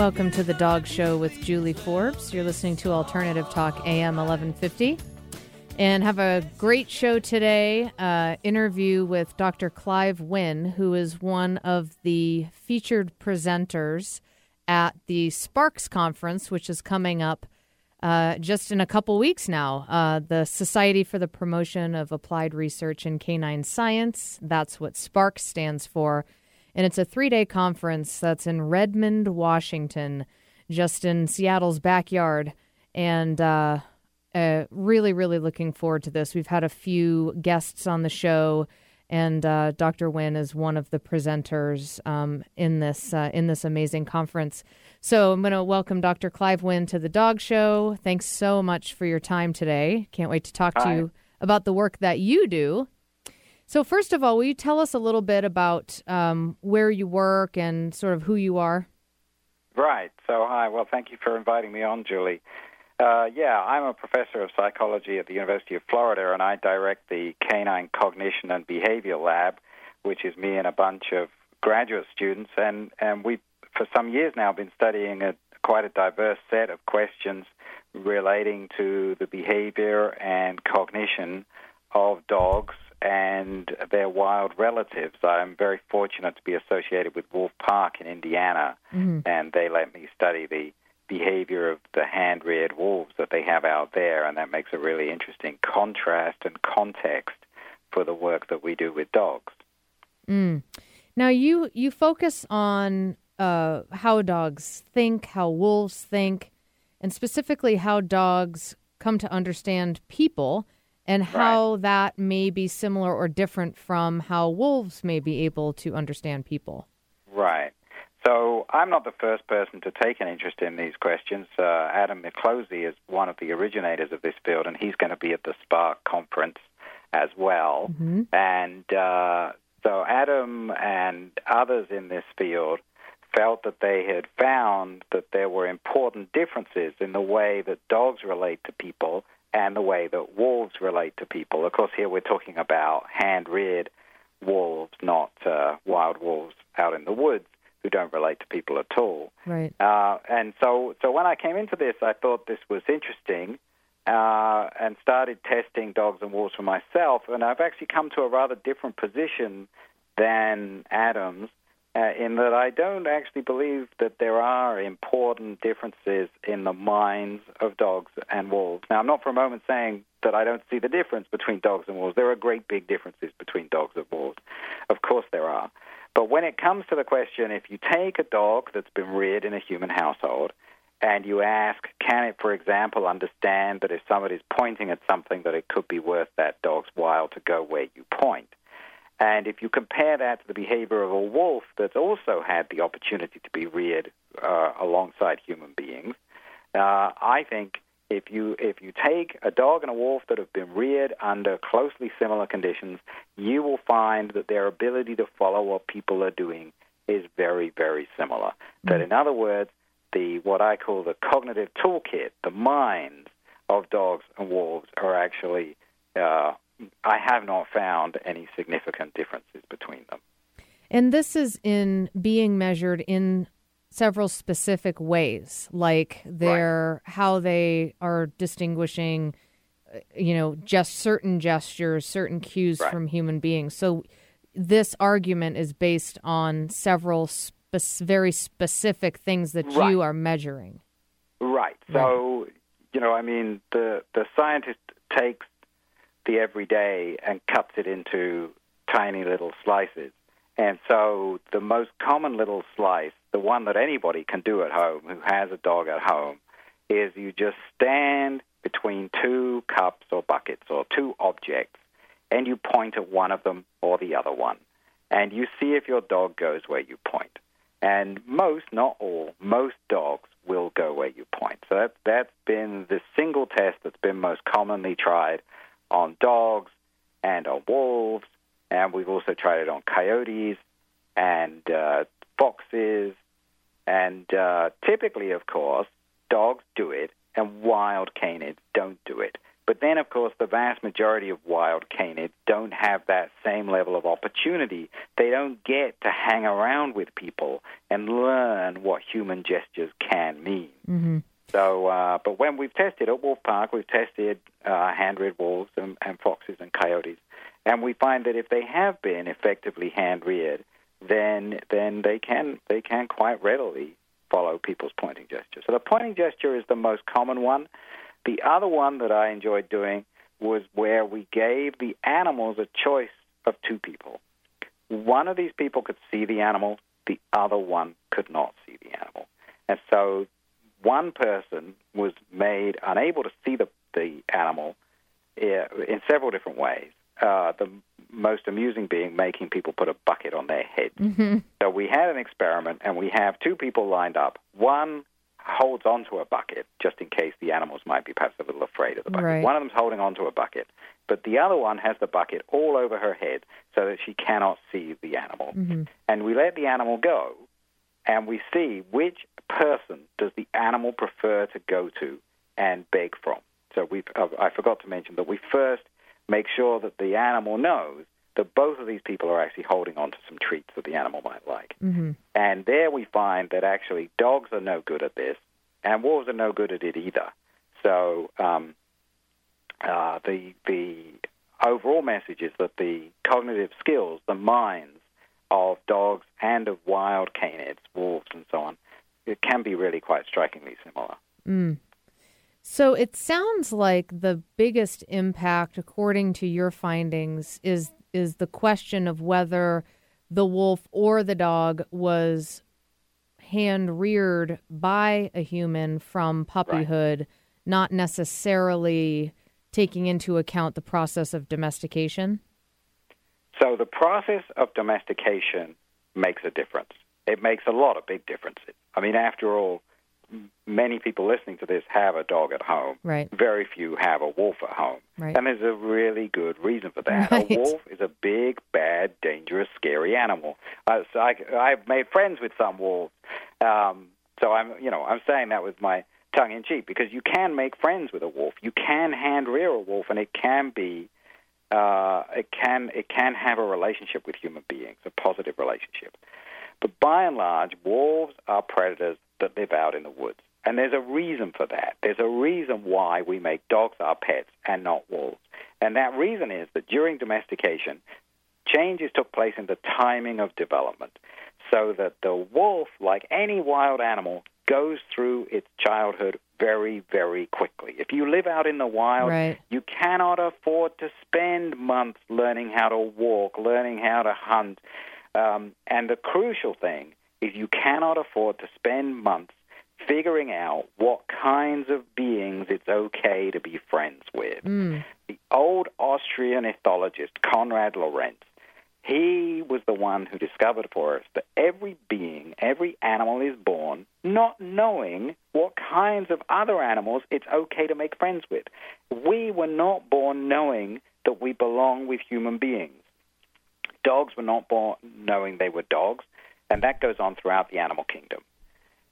Welcome to the Dog Show with Julie Forbes. You're listening to Alternative Talk AM 1150. And have a great show today. Uh, interview with Dr. Clive Wynne, who is one of the featured presenters at the SPARCS Conference, which is coming up uh, just in a couple weeks now. Uh, the Society for the Promotion of Applied Research in Canine Science. That's what SPARCS stands for and it's a three day conference that's in Redmond, Washington, just in Seattle's backyard. And uh, uh, really, really looking forward to this. We've had a few guests on the show, and uh, Dr. Wynne is one of the presenters um, in this uh, in this amazing conference. So I'm going to welcome Dr. Clive Wynne to the Dog Show. Thanks so much for your time today. Can't wait to talk Hi. to you about the work that you do so, first of all, will you tell us a little bit about um, where you work and sort of who you are? Right. So, hi. Well, thank you for inviting me on, Julie. Uh, yeah, I'm a professor of psychology at the University of Florida, and I direct the Canine Cognition and Behavior Lab, which is me and a bunch of graduate students. And, and we, for some years now, been studying a, quite a diverse set of questions relating to the behavior and cognition of dogs and their wild relatives. I'm very fortunate to be associated with Wolf Park in Indiana, mm-hmm. and they let me study the behavior of the hand reared wolves that they have out there, and that makes a really interesting contrast and context for the work that we do with dogs. Mm. Now, you, you focus on uh, how dogs think, how wolves think, and specifically how dogs come to understand people and how right. that may be similar or different from how wolves may be able to understand people. Right. So I'm not the first person to take an interest in these questions. Uh, Adam Miklósi is one of the originators of this field, and he's going to be at the Spark conference as well. Mm-hmm. And uh, so Adam and others in this field felt that they had found that there were important differences in the way that dogs relate to people and the way that wolves relate to people. Of course, here we're talking about hand reared wolves, not uh, wild wolves out in the woods who don't relate to people at all. Right. Uh, and so, so when I came into this, I thought this was interesting. Uh, and started testing dogs and wolves for myself, and I've actually come to a rather different position than Adams uh, in that I don't actually believe that there are important differences in the minds of dogs and wolves. Now, I'm not for a moment saying that I don't see the difference between dogs and wolves. There are great big differences between dogs and wolves. Of course, there are. But when it comes to the question, if you take a dog that's been reared in a human household and you ask, can it, for example, understand that if somebody's pointing at something, that it could be worth that dog's while to go where you point? And if you compare that to the behavior of a wolf that's also had the opportunity to be reared uh, alongside human beings, uh, I think if you if you take a dog and a wolf that have been reared under closely similar conditions, you will find that their ability to follow what people are doing is very very similar. Mm-hmm. That in other words, the what I call the cognitive toolkit, the minds of dogs and wolves are actually uh, I have not found any significant differences between them. And this is in being measured in several specific ways, like their right. how they are distinguishing, uh, you know, just certain gestures, certain cues right. from human beings. So this argument is based on several spe- very specific things that right. you are measuring. Right. So, you know, I mean, the the scientist takes the everyday and cuts it into tiny little slices. And so the most common little slice, the one that anybody can do at home who has a dog at home, is you just stand between two cups or buckets or two objects and you point at one of them or the other one. And you see if your dog goes where you point. And most, not all, most dogs will go where you point. So that, that's been the single test that's been most commonly tried on dogs and on wolves, and we've also tried it on coyotes and uh, foxes. And uh, typically, of course, dogs do it, and wild canids don't do it. But then, of course, the vast majority of wild canids don't have that same level of opportunity. They don't get to hang around with people and learn what human gestures can mean. Mm-hmm. So, uh, but when we've tested at Wolf Park, we've tested uh, hand-reared wolves and, and foxes and coyotes, and we find that if they have been effectively hand-reared, then then they can they can quite readily follow people's pointing gesture. So the pointing gesture is the most common one. The other one that I enjoyed doing was where we gave the animals a choice of two people. One of these people could see the animal, the other one could not see the animal. And so one person was made unable to see the, the animal uh, in several different ways. Uh, the most amusing being making people put a bucket on their head. Mm-hmm. So we had an experiment, and we have two people lined up. One holds onto a bucket just in case the animals might be perhaps a little afraid of the bucket. Right. One of them's holding onto a bucket, but the other one has the bucket all over her head so that she cannot see the animal. Mm-hmm. And we let the animal go, and we see which person does the animal prefer to go to and beg from. So we uh, I forgot to mention that we first make sure that the animal knows that both of these people are actually holding on to some treats that the animal might like. Mm-hmm. And there we find that actually dogs are no good at this, and wolves are no good at it either. So um, uh, the the overall message is that the cognitive skills, the minds of dogs and of wild canids, wolves, and so on, it can be really quite strikingly similar. Mm. So it sounds like the biggest impact, according to your findings, is is the question of whether the wolf or the dog was hand reared by a human from puppyhood, not necessarily taking into account the process of domestication. So the process of domestication makes a difference. It makes a lot of big differences. I mean, after all, many people listening to this have a dog at home. Right. Very few have a wolf at home. Right. And there's a really good reason for that. Right. A wolf is a big, bad, dangerous, scary animal. Uh, so I, I've made friends with some wolves. Um, so I'm, you know, I'm saying that with my tongue in cheek because you can make friends with a wolf. You can hand rear a wolf, and it can be uh, it can it can have a relationship with human beings, a positive relationship. But by and large, wolves are predators that live out in the woods, and there's a reason for that. There's a reason why we make dogs our pets and not wolves, and that reason is that during domestication, changes took place in the timing of development, so that the wolf, like any wild animal, goes through its childhood very, very quickly. If you live out in the wild, Right. you cannot afford to spend months learning how to walk, learning how to hunt. Um, and the crucial thing is you cannot afford to spend months figuring out what kinds of beings it's okay to be friends with. Mm. The old Austrian ethologist Konrad Lorenz, he was the one who discovered for us that every being, every animal is born not knowing what kinds of other animals it's okay to make friends with. We were not born knowing that we belong with human beings. Dogs were not born knowing they were dogs, and that goes on throughout the animal kingdom.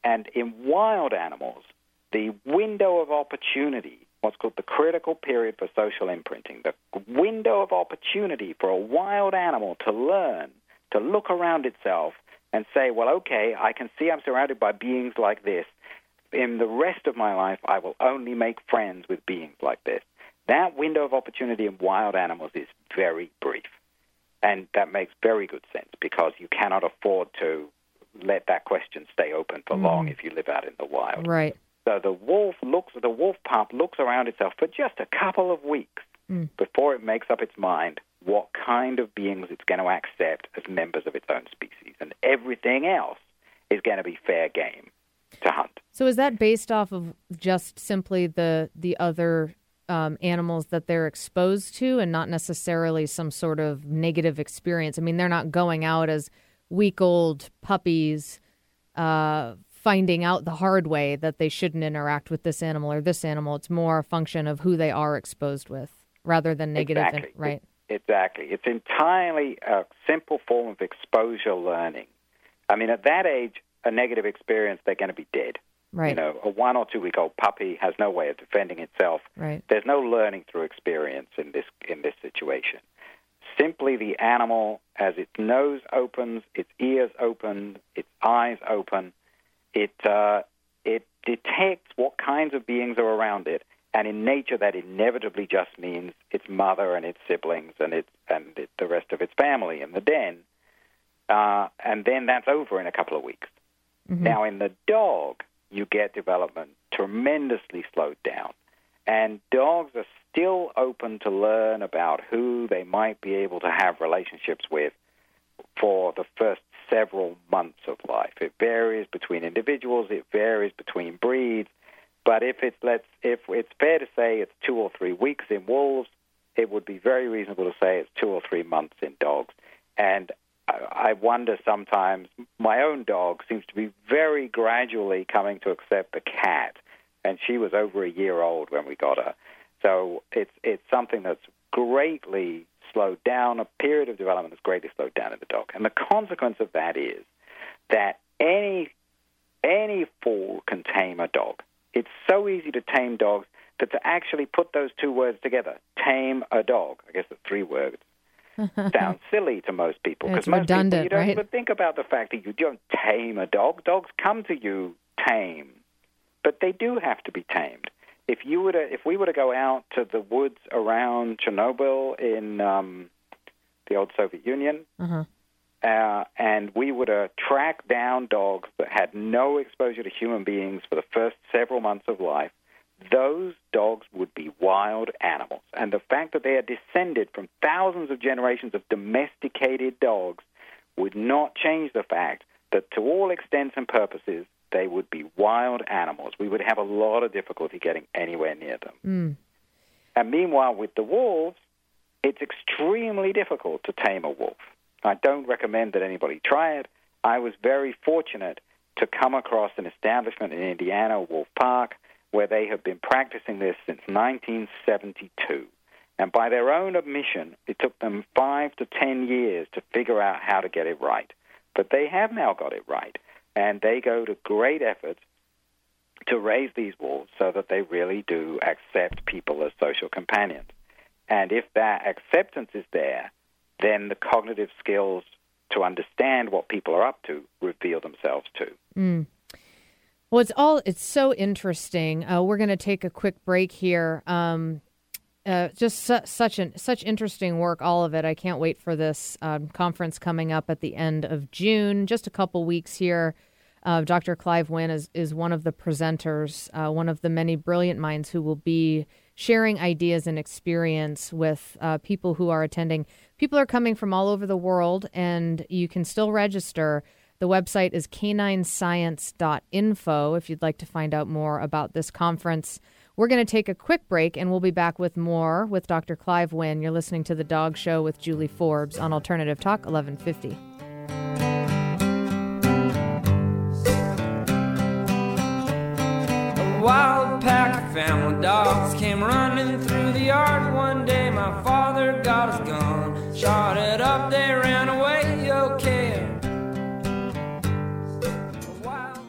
And in wild animals, the window of opportunity, what's called the critical period for social imprinting, the window of opportunity for a wild animal to learn, to look around itself and say, well, okay, I can see I'm surrounded by beings like this. In the rest of my life, I will only make friends with beings like this. That window of opportunity in wild animals is very brief. And that makes very good sense because you cannot afford to let that question stay open for mm. long if you live out in the wild. Right. So the wolf looks, the wolf pup looks around itself for just a couple of weeks Mm. before it makes up its mind what kind of beings it's going to accept as members of its own species, and everything else is going to be fair game to hunt. So is that based off of just simply the the other um, animals that they're exposed to, and not necessarily some sort of negative experience? I mean, they're not going out as week old puppies, uh, finding out the hard way that they shouldn't interact with this animal or this animal. It's more a function of who they are exposed with, rather than negative. Exactly. right. Exactly. It's entirely a simple form of exposure learning. I mean, at that age, a negative experience, they're going to be dead. Right. You know, a one or two week old puppy has no way of defending itself. Right. There's no learning through experience in this in this situation. Simply the animal, as its nose opens, its ears open, its eyes open, it uh, it detects what kinds of beings are around it, and in nature that inevitably just means its mother and its siblings and its and it, the rest of its family in the den, uh, and then that's over in a couple of weeks. Mm-hmm. Now in the dog, you get development tremendously slowed down. And dogs are still open to learn about who they might be able to have relationships with for the first several months of life. It varies between individuals, it varies between breeds, but if it's let's if it's fair to say it's 2 or 3 weeks in wolves, it would be very reasonable to say it's 2 or 3 months in dogs. And I wonder sometimes. My own dog seems to be very gradually coming to accept the cat, and she was over a year old when we got her. So it's it's something that's greatly slowed down. A period of development that's greatly slowed down in the dog, and the consequence of that is that any any fool can tame a dog. It's so easy to tame dogs that to actually put those two words together, tame a dog. I guess the three words sounds silly to most people Because most redundant, people you don't right? even think about the fact that you don't tame a dog. Dogs come to you tame, but they do have to be tamed. If you were to, if we were to go out to the woods around Chernobyl in um, the old Soviet Union, Uh-huh. uh, and we were to track down dogs that had no exposure to human beings for the first several months of life, those dogs would be wild animals. And the fact that they are descended from thousands of generations of domesticated dogs would not change the fact that, to all extents and purposes, they would be wild animals. We would have a lot of difficulty getting anywhere near them. Mm. And meanwhile, with the wolves, it's extremely difficult to tame a wolf. I don't recommend that anybody try it. I was very fortunate to come across an establishment in Indiana, Wolf Park, where they have been practicing this since 1972. And by their own admission, it took them five to ten years to figure out how to get it right. But they have now got it right. And they go to great efforts to raise these wolves so that they really do accept people as social companions. And if that acceptance is there, then the cognitive skills to understand what people are up to reveal themselves too. Mm. Well, it's all it's so interesting. Uh, we're going to take a quick break here. Um, uh, just su- such an such interesting work, all of it. I can't wait for this um, conference coming up at the end of June. Just a couple weeks here. Uh, Dr. Clive Wynne is is one of the presenters, uh, one of the many brilliant minds who will be sharing ideas and experience with uh, people who are attending. People are coming from all over the world, and you can still register. The website is caninescience.info if you'd like to find out more about this conference. We're going to take a quick break and we'll be back with more with Dr. Clive Wynne. You're listening to The Dog Show with Julie Forbes on Alternative Talk 1150. Wild pack of family dogs came running through the yard one day. My father got his gun, shot it up, they ran away, okay.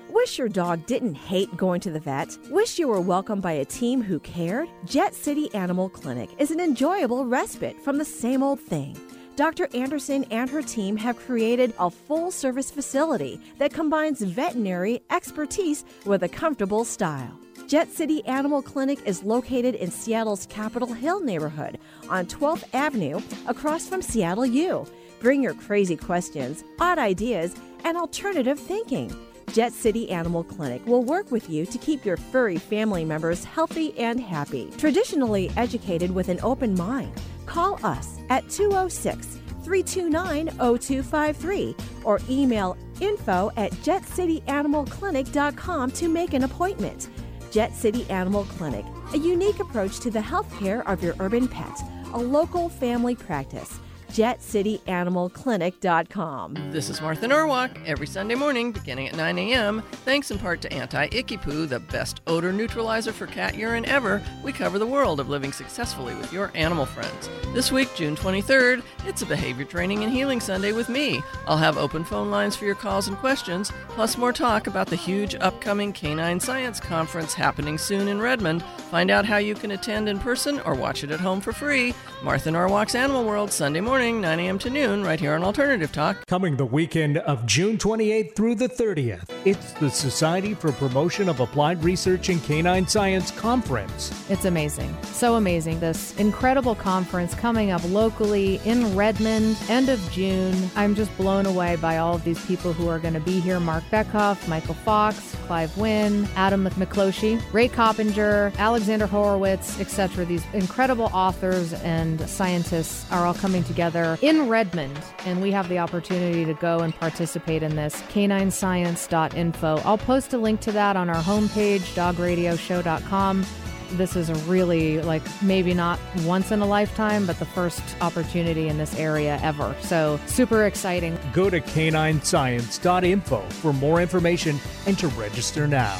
Wish your dog didn't hate going to the vet? Wish you were welcomed by a team who cared? Jet City Animal Clinic is an enjoyable respite from the same old thing. Dr. Anderson and her team have created a full service facility that combines veterinary expertise with a comfortable style. Jet City Animal Clinic is located in Seattle's Capitol Hill neighborhood on 12th Avenue across from Seattle U. Bring your crazy questions, odd ideas, and alternative thinking. Jet City Animal Clinic will work with you to keep your furry family members healthy and happy. Traditionally educated with an open mind, call us at 206 329 0253 or email info at jetcityanimalclinic.com to make an appointment. Jet City Animal Clinic, a unique approach to the health care of your urban pet, a local family practice. JetCityAnimalClinic.com. This is Martha Norwalk every Sunday morning beginning at 9 a.m. Thanks in part to Anti Icky Poo, the best odor neutralizer for cat urine ever. We cover the world of living successfully with your animal friends. This week, June 23rd, it's a behavior training and healing Sunday with me. I'll have open phone lines for your calls and questions, plus more talk about the huge upcoming Canine Science Conference happening soon in Redmond. Find out how you can attend in person or watch it at home for free. Martha Norwalk's Animal World, Sunday morning, 9 a.m. to noon, right here on Alternative Talk. Coming the weekend of June 28th through the 30th, it's the Society for Promotion of Applied Research in Canine Science Conference. It's amazing. So amazing. This incredible conference coming up locally in Redmond, end of June. I'm just blown away by all of these people who are going to be here Marc Bekoff, Michael Fox, Clive Wynne, Adam Miklósi, Ray Coppinger, Alexander Horowitz, etc. These incredible authors and scientists are all coming together in Redmond, and we have the opportunity to go and participate in this. Caninescience.info. I'll post a link to that on our homepage, dogradioshow.com. This is a really, like, maybe not once in a lifetime, but the first opportunity in this area ever. So, super exciting. Go to caninescience.info for more information and to register now.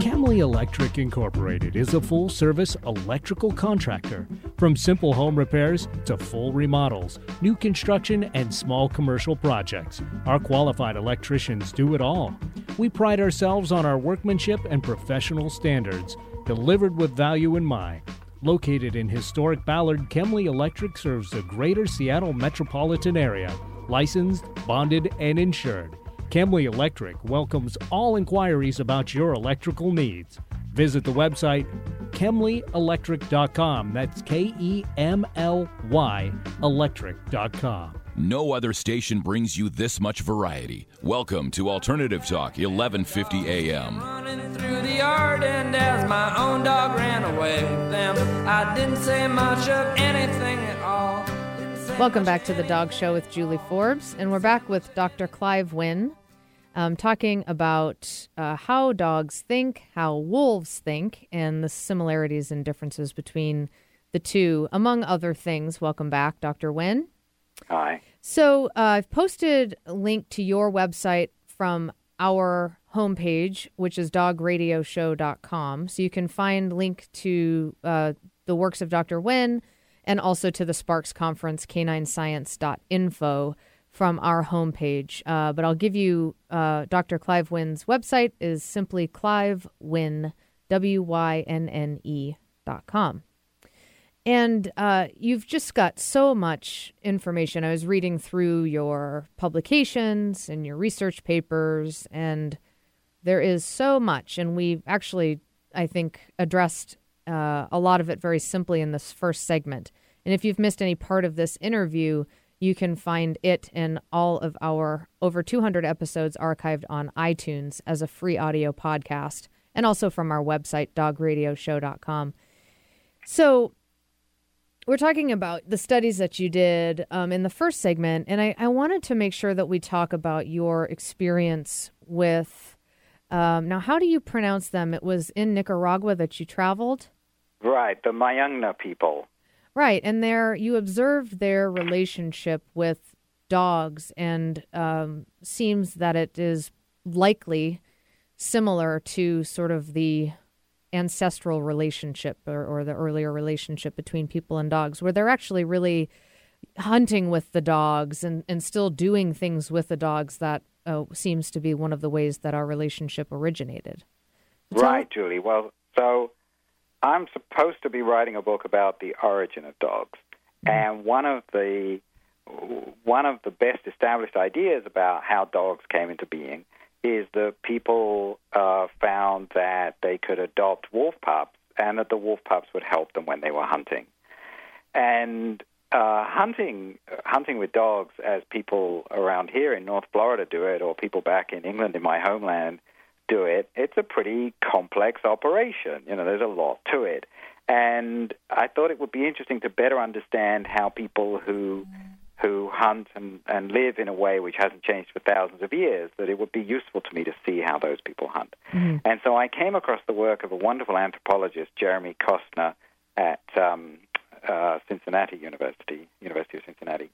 Kemly Electric Incorporated is a full service electrical contractor. From simple home repairs to full remodels, new construction, and small commercial projects, our qualified electricians do it all. We pride ourselves on our workmanship and professional standards, delivered with value in mind. Located in historic Ballard, Kemly Electric serves the greater Seattle metropolitan area, licensed, bonded, and insured. Kemly Electric welcomes all inquiries about your electrical needs. Visit the website kemlyelectric.com. That's K E M L Y electric.com. No other station brings you this much variety. Welcome to Alternative Talk, 1150 AM. Running through the yard, and as my own dog ran away with them, I didn't say much of anything at all. Welcome back to the Dog Show with Julie Forbes, and we're back with Dr. Clive Wynne, um, talking about uh, how dogs think, how wolves think, and the similarities and differences between the two, among other things. Welcome back, Dr. Wynne. Hi. So uh, I've posted a link to your website from our homepage, which is dogradioshow.com. So you can find link to uh, the works of Dr. Wynne and also to the SPARCS Conference, caninescience.info from our homepage. Uh, but I'll give you uh, Dr. Clive Wynne's website is simply Clive Wynne, W-Y-N-N-E dot com. And uh, you've just got so much information. I was reading through your publications and your research papers, and there is so much. And we've actually, I think, addressed uh, a lot of it very simply in this first segment. And if you've missed any part of this interview, you can find it in all of our over 200 episodes archived on iTunes as a free audio podcast and also from our website, dogradioshow.com. So, we're talking about the studies that you did um, in the first segment, and I, I, wanted to make sure that we talk about your experience with. Um, now, how do you pronounce them? It was in Nicaragua that you traveled, Right, the Mayangna people. Right? And there, you observed their relationship with dogs, and um, seems that it is likely similar to sort of the ancestral relationship or, or the earlier relationship between people and dogs, where they're actually really hunting with the dogs and, and still doing things with the dogs that uh, seems to be one of the ways that our relationship originated. Right, Julie. Well, so I'm supposed to be writing a book about the origin of dogs, and one of the one of the best established ideas about how dogs came into being is that people uh, found that they could adopt wolf pups, and that the wolf pups would help them when they were hunting. And uh, hunting, hunting with dogs, as people around here in North Florida do it, or people back in England in my homeland do it, it's a pretty complex operation. You know, there's a lot to it. And I thought it would be interesting to better understand how people who who hunt and, and live in a way which hasn't changed for thousands of years, that it would be useful to me to see how those people hunt. And so I came across the work of a wonderful anthropologist, Jeremy Koster, at um, uh, Cincinnati University, University of Cincinnati.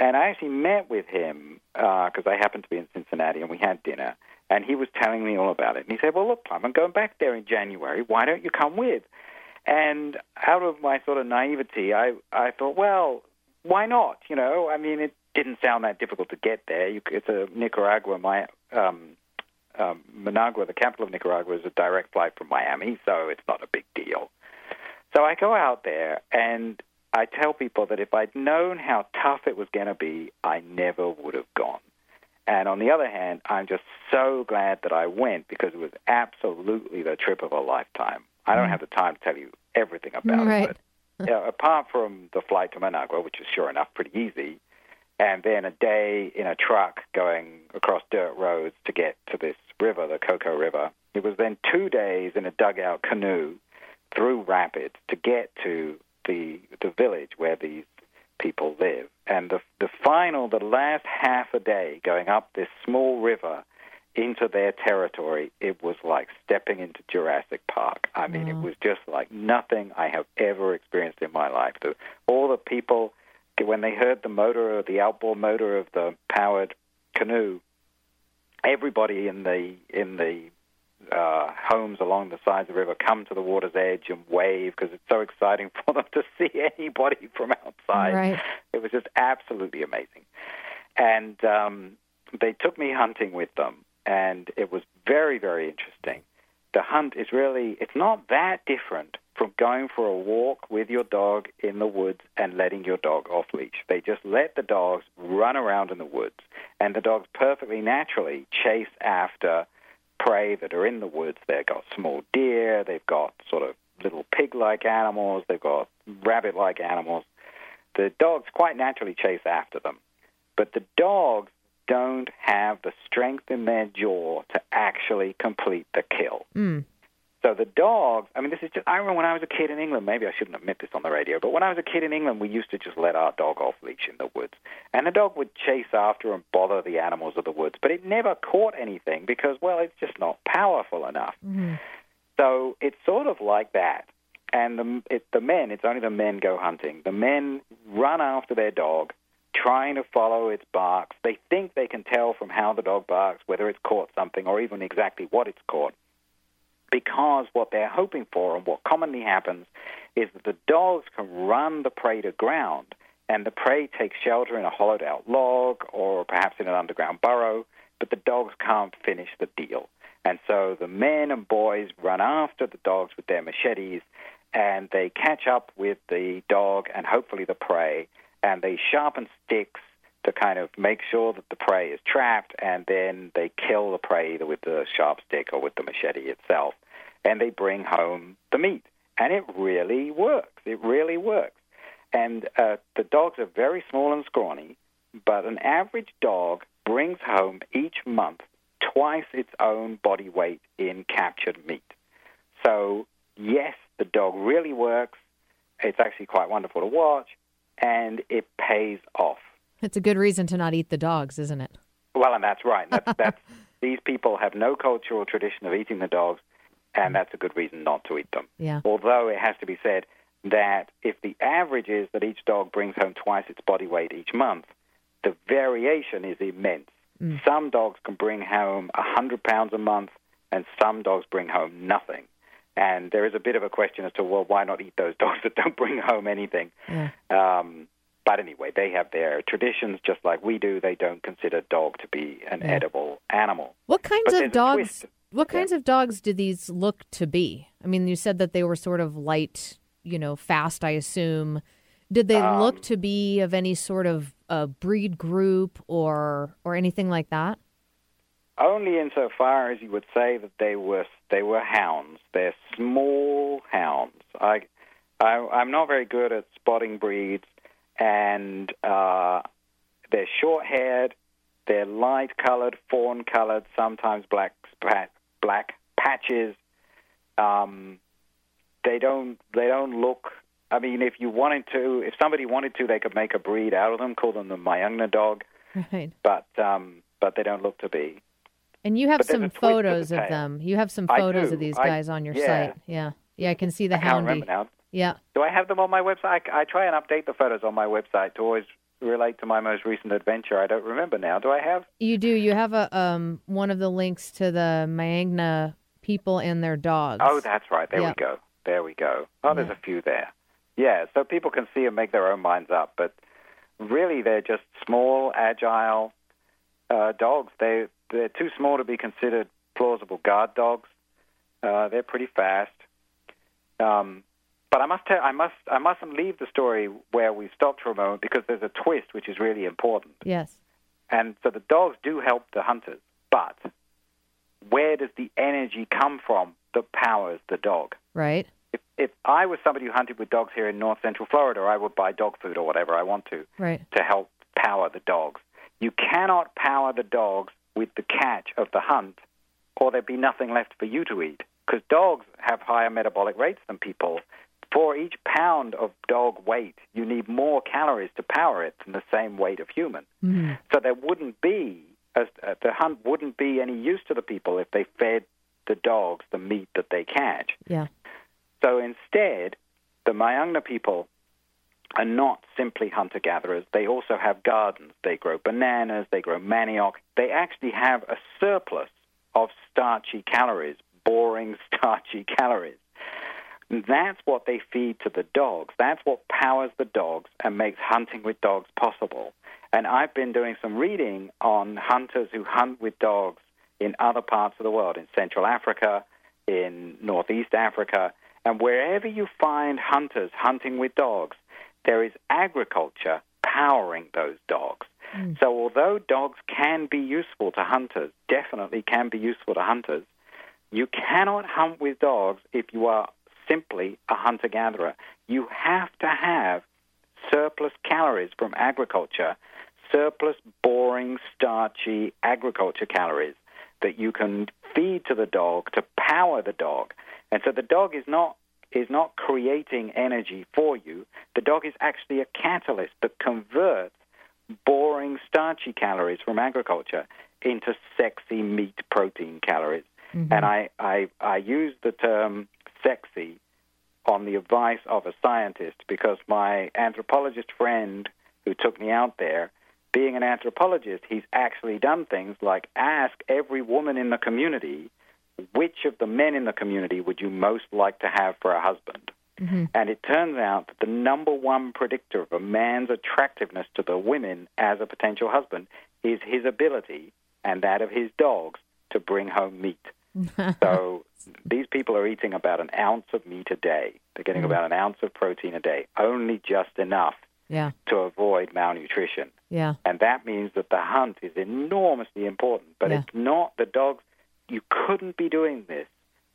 And I actually met with him because I happened to be in Cincinnati and we had dinner. And he was telling me all about it. And he said, Well, look, Plum, I'm going back there in January. Why don't you come with? And out of my sort of naivety, I, I thought, well, why not? You know, I mean, it didn't sound that difficult to get there. You, it's a Nicaragua. My um, um, Managua, the capital of Nicaragua, is a direct flight from Miami, so it's not a big deal. So I go out there and I tell people that if I'd known how tough it was going to be, I never would have gone. And on the other hand, I'm just so glad that I went because it was absolutely the trip of a lifetime. I don't mm. have the time to tell you everything about Right. it, but yeah, apart from the flight to Managua, which is sure enough pretty easy, and then a day in a truck going across dirt roads to get to this river, the Coco River. It was then two days in a dugout canoe through rapids to get to the the village where these people live. And the the final, the last half a day going up this small river into their territory, it was like stepping into Jurassic Park. I mean, it mm. was just like nothing I have ever experienced in my life. The, all the people, when they heard the motor or the outboard motor of the powered canoe, everybody in the in the uh, homes along the sides of the river come to the water's edge and wave because it's so exciting for them to see anybody from outside. Right. It was just absolutely amazing. And um, they took me hunting with them, and it was very, very interesting. The hunt is really, it's not that different from going for a walk with your dog in the woods and letting your dog off leash. They just let the dogs run around in the woods, and the dogs perfectly naturally chase after prey that are in the woods. They've got small deer, they've got sort of little pig like animals, they've got rabbit like animals. The dogs quite naturally chase after them. But the dogs don't have the strength in their jaw to actually complete the kill. Mm. So the dogs, I mean, this is just, I remember when I was a kid in England, maybe I shouldn't admit this on the radio, but when I was a kid in England, we used to just let our dog off leash in the woods. And the dog would chase after and bother the animals of the woods, but it never caught anything because, well, it's just not powerful enough. Mm-hmm. So it's sort of like that. And the, it, the men, it's only the men go hunting. The men run after their dog, trying to follow its barks. They think they can tell from how the dog barks whether it's caught something or even exactly what it's caught. Because what they're hoping for and what commonly happens is that the dogs can run the prey to ground and the prey takes shelter in a hollowed out log or perhaps in an underground burrow, but the dogs can't finish the deal. And so the men and boys run after the dogs with their machetes and they catch up with the dog and hopefully the prey and they sharpen sticks to kind of make sure that the prey is trapped and then they kill the prey either with the sharp stick or with the machete itself and they bring home the meat. And it really works. It really works. And uh, the dogs are very small and scrawny, but an average dog brings home each month twice its own body weight in captured meat. So, yes, the dog really works. It's actually quite wonderful to watch, and it pays off. It's a good reason to not eat the dogs, isn't it? Well, and that's right. That's, that's these people have no cultural tradition of eating the dogs, and that's a good reason not to eat them. Yeah. Although it has to be said that if the average is that each dog brings home twice its body weight each month, the variation is immense. Some dogs can bring home a 100 pounds a month, and some dogs bring home nothing. And there is a bit of a question as to, well, why not eat those dogs that don't bring home anything? Yeah. Um, but anyway, they have their traditions just like we do. They don't consider dog to be an Yeah. edible animal. What kinds But of dogs? What Yeah. kinds of dogs do these look to be? I mean, you said that they were sort of light, you know, fast. I assume. Did they Um, look to be of any sort of uh, breed group or or anything like that? Only insofar as you would say that they were they were hounds. They're small hounds. I, I I'm not very good at spotting breeds, and uh, they're short-haired. They're light-colored, fawn-colored, sometimes black black patches. Um, they don't they don't look. I mean, if you wanted to, if somebody wanted to, they could make a breed out of them, call them the Mayangna dog, Right. but um, but they don't look to be. And you have But some the photos of them. You have some photos of these I- guys on your yeah. site. Yeah. Yeah, I can see the I can't houndy. remember now. Yeah. Do I have them on my website? I, I try and update the photos on my website to always relate to my most recent adventure. I don't remember now. Do I have? You do. You have a um one of the links to the Mayangna people and their dogs. Oh, that's right. There Yeah. we go. There we go. Oh, there's a few there. Yeah, so people can see and make their own minds up. But really, they're just small, agile uh, dogs. They they're too small to be considered plausible guard dogs. Uh, they're pretty fast. Um, but I must tell, I must I mustn't leave the story where we stopped for a moment because there's a twist which is really important. Yes. And so the dogs do help the hunters, but where does the energy come from that powers the dog? Right. If, if I was somebody who hunted with dogs here in north central Florida, I would buy dog food or whatever I want to Right. to help power the dogs. You cannot power the dogs with the catch of the hunt, or there'd be nothing left for you to eat. Because dogs have higher metabolic rates than people. For each pound of dog weight, you need more calories to power it than the same weight of human. Mhm. So there wouldn't be as, uh, the hunt wouldn't be any use to the people if they fed the dogs the meat that they catch. Yeah. So instead, the Mayangna people are not simply hunter gatherers. They also have gardens. They grow bananas, they grow manioc. They actually have a surplus of starchy calories, boring starchy calories. That's what they feed to the dogs. That's what powers the dogs and makes hunting with dogs possible. And I've been doing some reading on hunters who hunt with dogs in other parts of the world, in Central Africa, in Northeast Africa, and wherever you find hunters hunting with dogs, there is agriculture powering those dogs. Hmm. So, although dogs can be useful to hunters, definitely can be useful to hunters, you cannot hunt with dogs if you are simply a hunter gatherer. You have to have surplus calories from agriculture, surplus boring, starchy agriculture calories that you can feed to the dog to power the dog. And so the dog is not is not creating energy for you. The dog is actually a catalyst that converts boring starchy calories from agriculture into sexy meat protein calories. Mm-hmm. And I, I, I use the term sexy on the advice of a scientist because my anthropologist friend who took me out there, being an anthropologist, he's actually done things like ask every woman in the community which of the men in the community would you most like to have for a husband. Mm-hmm. And it turns out that the number one predictor of a man's attractiveness to the women as a potential husband is his ability and that of his dogs to bring home meat. so these people are eating about an ounce of meat a day. They're getting about an ounce of protein a day, only just enough Yeah. to avoid malnutrition. Yeah. And that means that the hunt is enormously important. But Yeah. it's not the dogs. You couldn't be doing this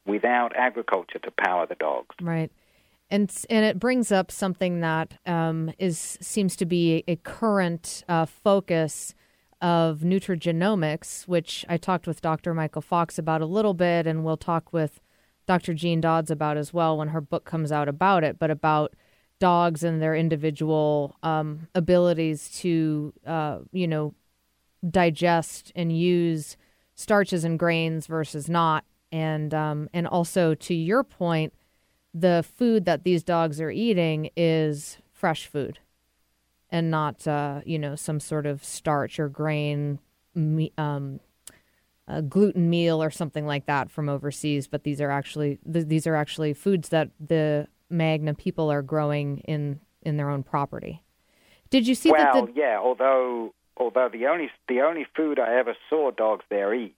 without agriculture to power the dogs. Right. And and it brings up something that um, is seems to be a current uh, focus of nutrigenomics, which I talked with Dr. Michael Fox about a little bit, and we'll talk with Dr. Jean Dodds about as well when her book comes out about it, but about dogs and their individual um, abilities to, uh, you know, digest and use starches and grains versus not, and um, and also to your point, the food that these dogs are eating is fresh food, and not uh, you know some sort of starch or grain, um, a gluten meal or something like that from overseas. But these are actually th- these are actually foods that the Mayangna people are growing in in their own property. Did you see well, that? The, yeah. Although although the only the only food I ever saw dogs there eat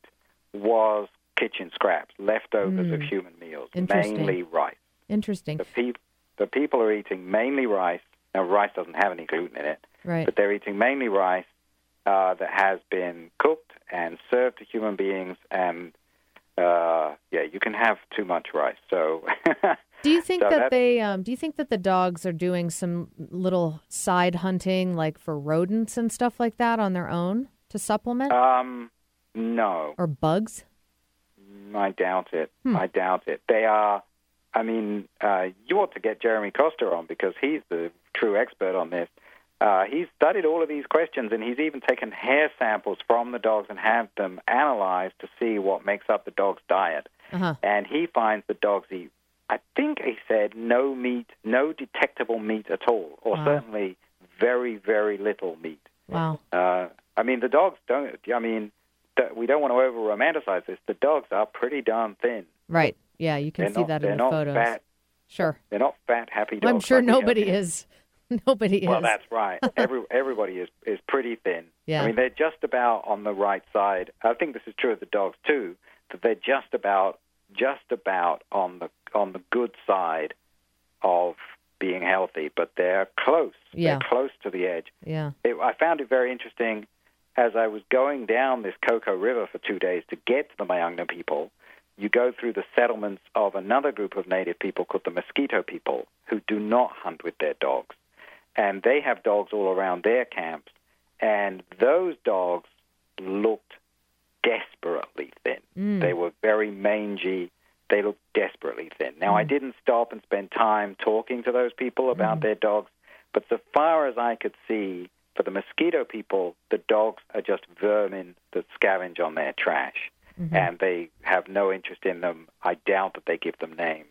was kitchen scraps, leftovers of human meals, Hmm. Mainly rice. interesting, The peop the people are eating mainly rice. Now, rice doesn't have any gluten in it, right? but they're eating mainly rice uh, that has been cooked and served to human beings. And uh, yeah, you can have too much rice. So Do you think So that they um, do you think that the dogs are doing some little side hunting like for rodents and stuff like that on their own to supplement um, no, or bugs? I doubt it. Hmm. I doubt it. They are. I mean, uh, you ought to get Jeremy Koster on because he's the true expert on this. Uh, he's studied all of these questions, and he's even taken hair samples from the dogs and had them analyzed to see what makes up the dog's diet. Uh-huh. And he finds that dogs eat I think he said no meat, no detectable meat at all, or Wow. certainly very, very little meat. Wow. Uh, I mean, the dogs don't. I mean, we don't want to over romanticize this. The dogs are pretty darn thin. Right. Yeah, you can they're see not, that in the photos. Fat, Sure. they're not fat, happy dogs. I'm sure nobody is. Nobody Well, is. that's right. Every everybody is is pretty thin. Yeah. I mean, they're just about on the right side. I think this is true of the dogs too. That they're just about just about on the on the good side of being healthy, but they're close. Yeah. They're close to the edge. Yeah. It, I found it very interesting as I was going down this Coco River for two days to get to the Mayangna people. You go through the settlements of another group of native people called the Mosquito people who do not hunt with their dogs. And they have dogs all around their camps. And those dogs looked desperately thin. Mm. They were very mangy. They looked desperately thin. Now, I mm. didn't stop and spend time talking to those people about mm. their dogs, but so far as I could see, for the Miskito people, the dogs are just vermin that scavenge on their trash, mm-hmm. and they have no interest in them. I doubt that they give them names.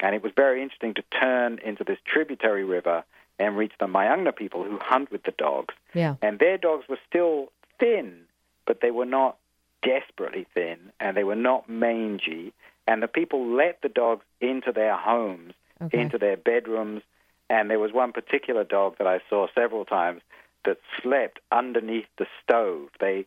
And it was very interesting to turn into this tributary river and reach the Mayangna people who hunt with the dogs. Yeah. And their dogs were still thin, but they were not desperately thin, and they were not mangy. And the people let the dogs into their homes, Okay. into their bedrooms. And there was one particular dog that I saw several times that slept underneath the stove. They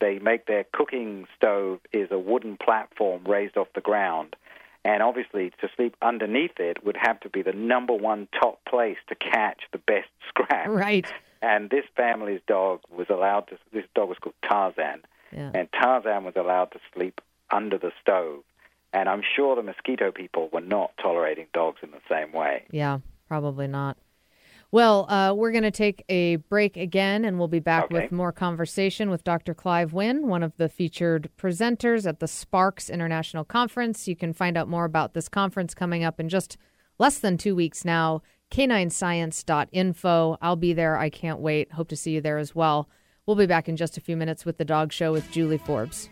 they make their cooking stove is a wooden platform raised off the ground. And obviously, to sleep underneath it would have to be the number one top place to catch the best scraps. Right. And this family's dog was allowed to. This dog was called Tarzan, Yeah. and Tarzan was allowed to sleep under the stove. And I'm sure the Miskito people were not tolerating dogs in the same way. Yeah, probably not. Well, uh, we're going to take a break again, and we'll be back Okay. with more conversation with Dr. Clive Wynne, one of the featured presenters at the SPARCS International Conference. You can find out more about this conference coming up in just less than two weeks now. Caninescience.info. I'll be there. I can't wait. Hope to see you there as well. We'll be back in just a few minutes with the Dog Show with Julie Forbes.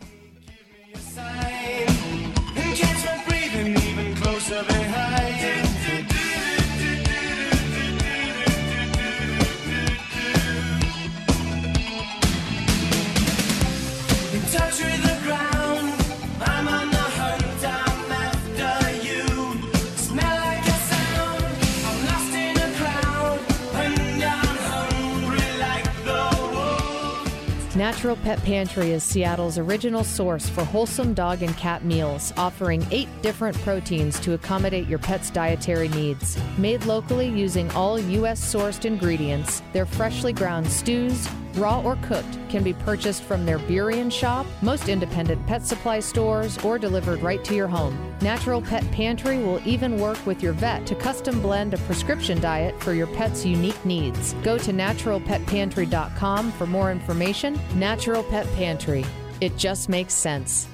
Natural Pet Pantry is Seattle's original source for wholesome dog and cat meals, offering eight different proteins to accommodate your pet's dietary needs. Made locally using all U.S. sourced ingredients, their freshly ground stews, raw or cooked, can be purchased from their Burien shop, most independent pet supply stores, or delivered right to your home. Natural Pet Pantry will even work with your vet to custom blend a prescription diet for your pet's unique needs. Go to naturalpetpantry.com for more information. Natural Pet Pantry. It just makes sense.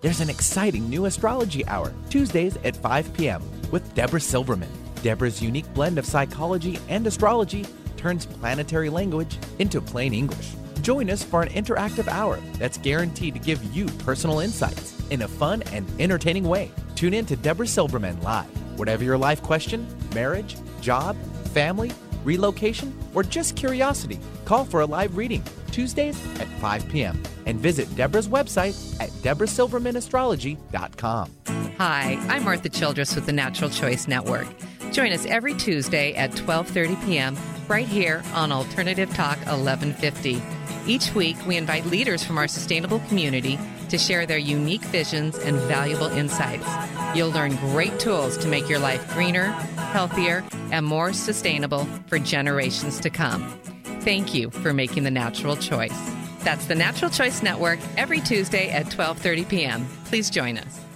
There's an exciting new astrology hour, Tuesdays at 5 p.m., with Deborah Silverman. Deborah's unique blend of psychology and astrology turns planetary language into plain English. Join us for an interactive hour that's guaranteed to give you personal insights in a fun and entertaining way. Tune in to Deborah Silverman live. Whatever your life question, marriage, job, family, relocation, or just curiosity, call for a live reading Tuesdays at 5 p.m. and visit Deborah's website at deborahsilvermanastrology.com. Hi, I'm Martha Childress with the Natural Choice Network. Join us every Tuesday at 12:30 p.m. right here on Alternative Talk 1150. Each week, we invite leaders from our sustainable community to share their unique visions and valuable insights. You'll learn great tools to make your life greener, healthier, and more sustainable for generations to come. Thank you for making the natural choice. That's the Natural Choice Network every Tuesday at 12:30 p.m. Please join us.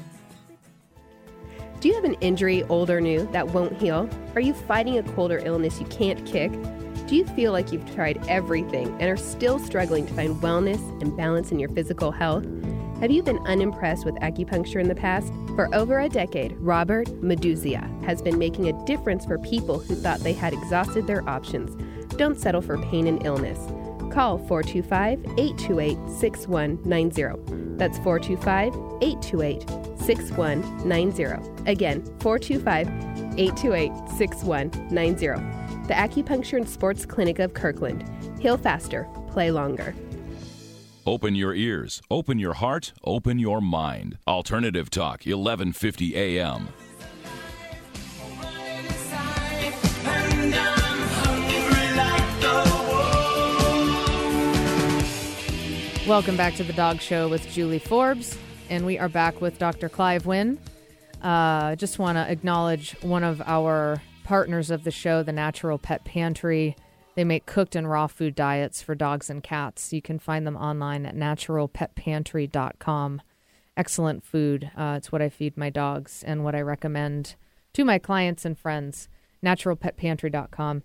Do you have an injury, old or new, that won't heal? Are you fighting a cold or illness you can't kick? Do you feel like you've tried everything and are still struggling to find wellness and balance in your physical health? Have you been unimpressed with acupuncture in the past? For over a decade, Robert Meduzia has been making a difference for people who thought they had exhausted their options. Don't settle for pain and illness. Call 425 828 6190. That's 425 828 6190. Again, 425 828 6190. The Acupuncture and Sports Clinic of Kirkland. Heal faster, play longer. Open your ears, open your heart, open your mind. Alternative Talk, 1150 AM. Welcome back to the Dog Show with Julie Forbes, and we are back with Dr. Clive Wynne. I uh, just want to acknowledge one of our partners of the show, the Natural Pet Pantry. They make cooked and raw food diets for dogs and cats. You can find them online at naturalpetpantry.com. Excellent food. Uh, it's what I feed my dogs and what I recommend to my clients and friends. Naturalpetpantry.com.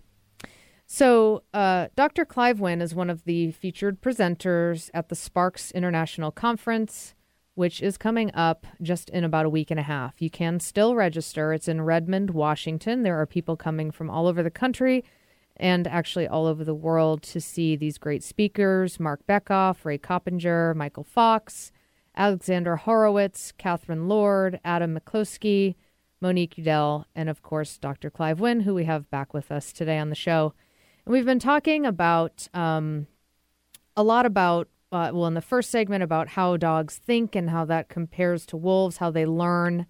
So, uh, Dr. Clive Wynne is one of the featured presenters at the SPARCS International Conference, which is coming up just in about a week and a half. You can still register. It's in Redmond, Washington. There are people coming from all over the country and actually all over the world to see these great speakers Marc Bekoff, Ray Coppinger, Michael Fox, Alexandra Horowitz, Catherine Lord, Adam Miklósi, Monique Udell, and of course, Dr. Clive Wynne, who we have back with us today on the show. And we've been talking about um, a lot about, uh, well, in the first segment, about how dogs think and how that compares to wolves, how they learn.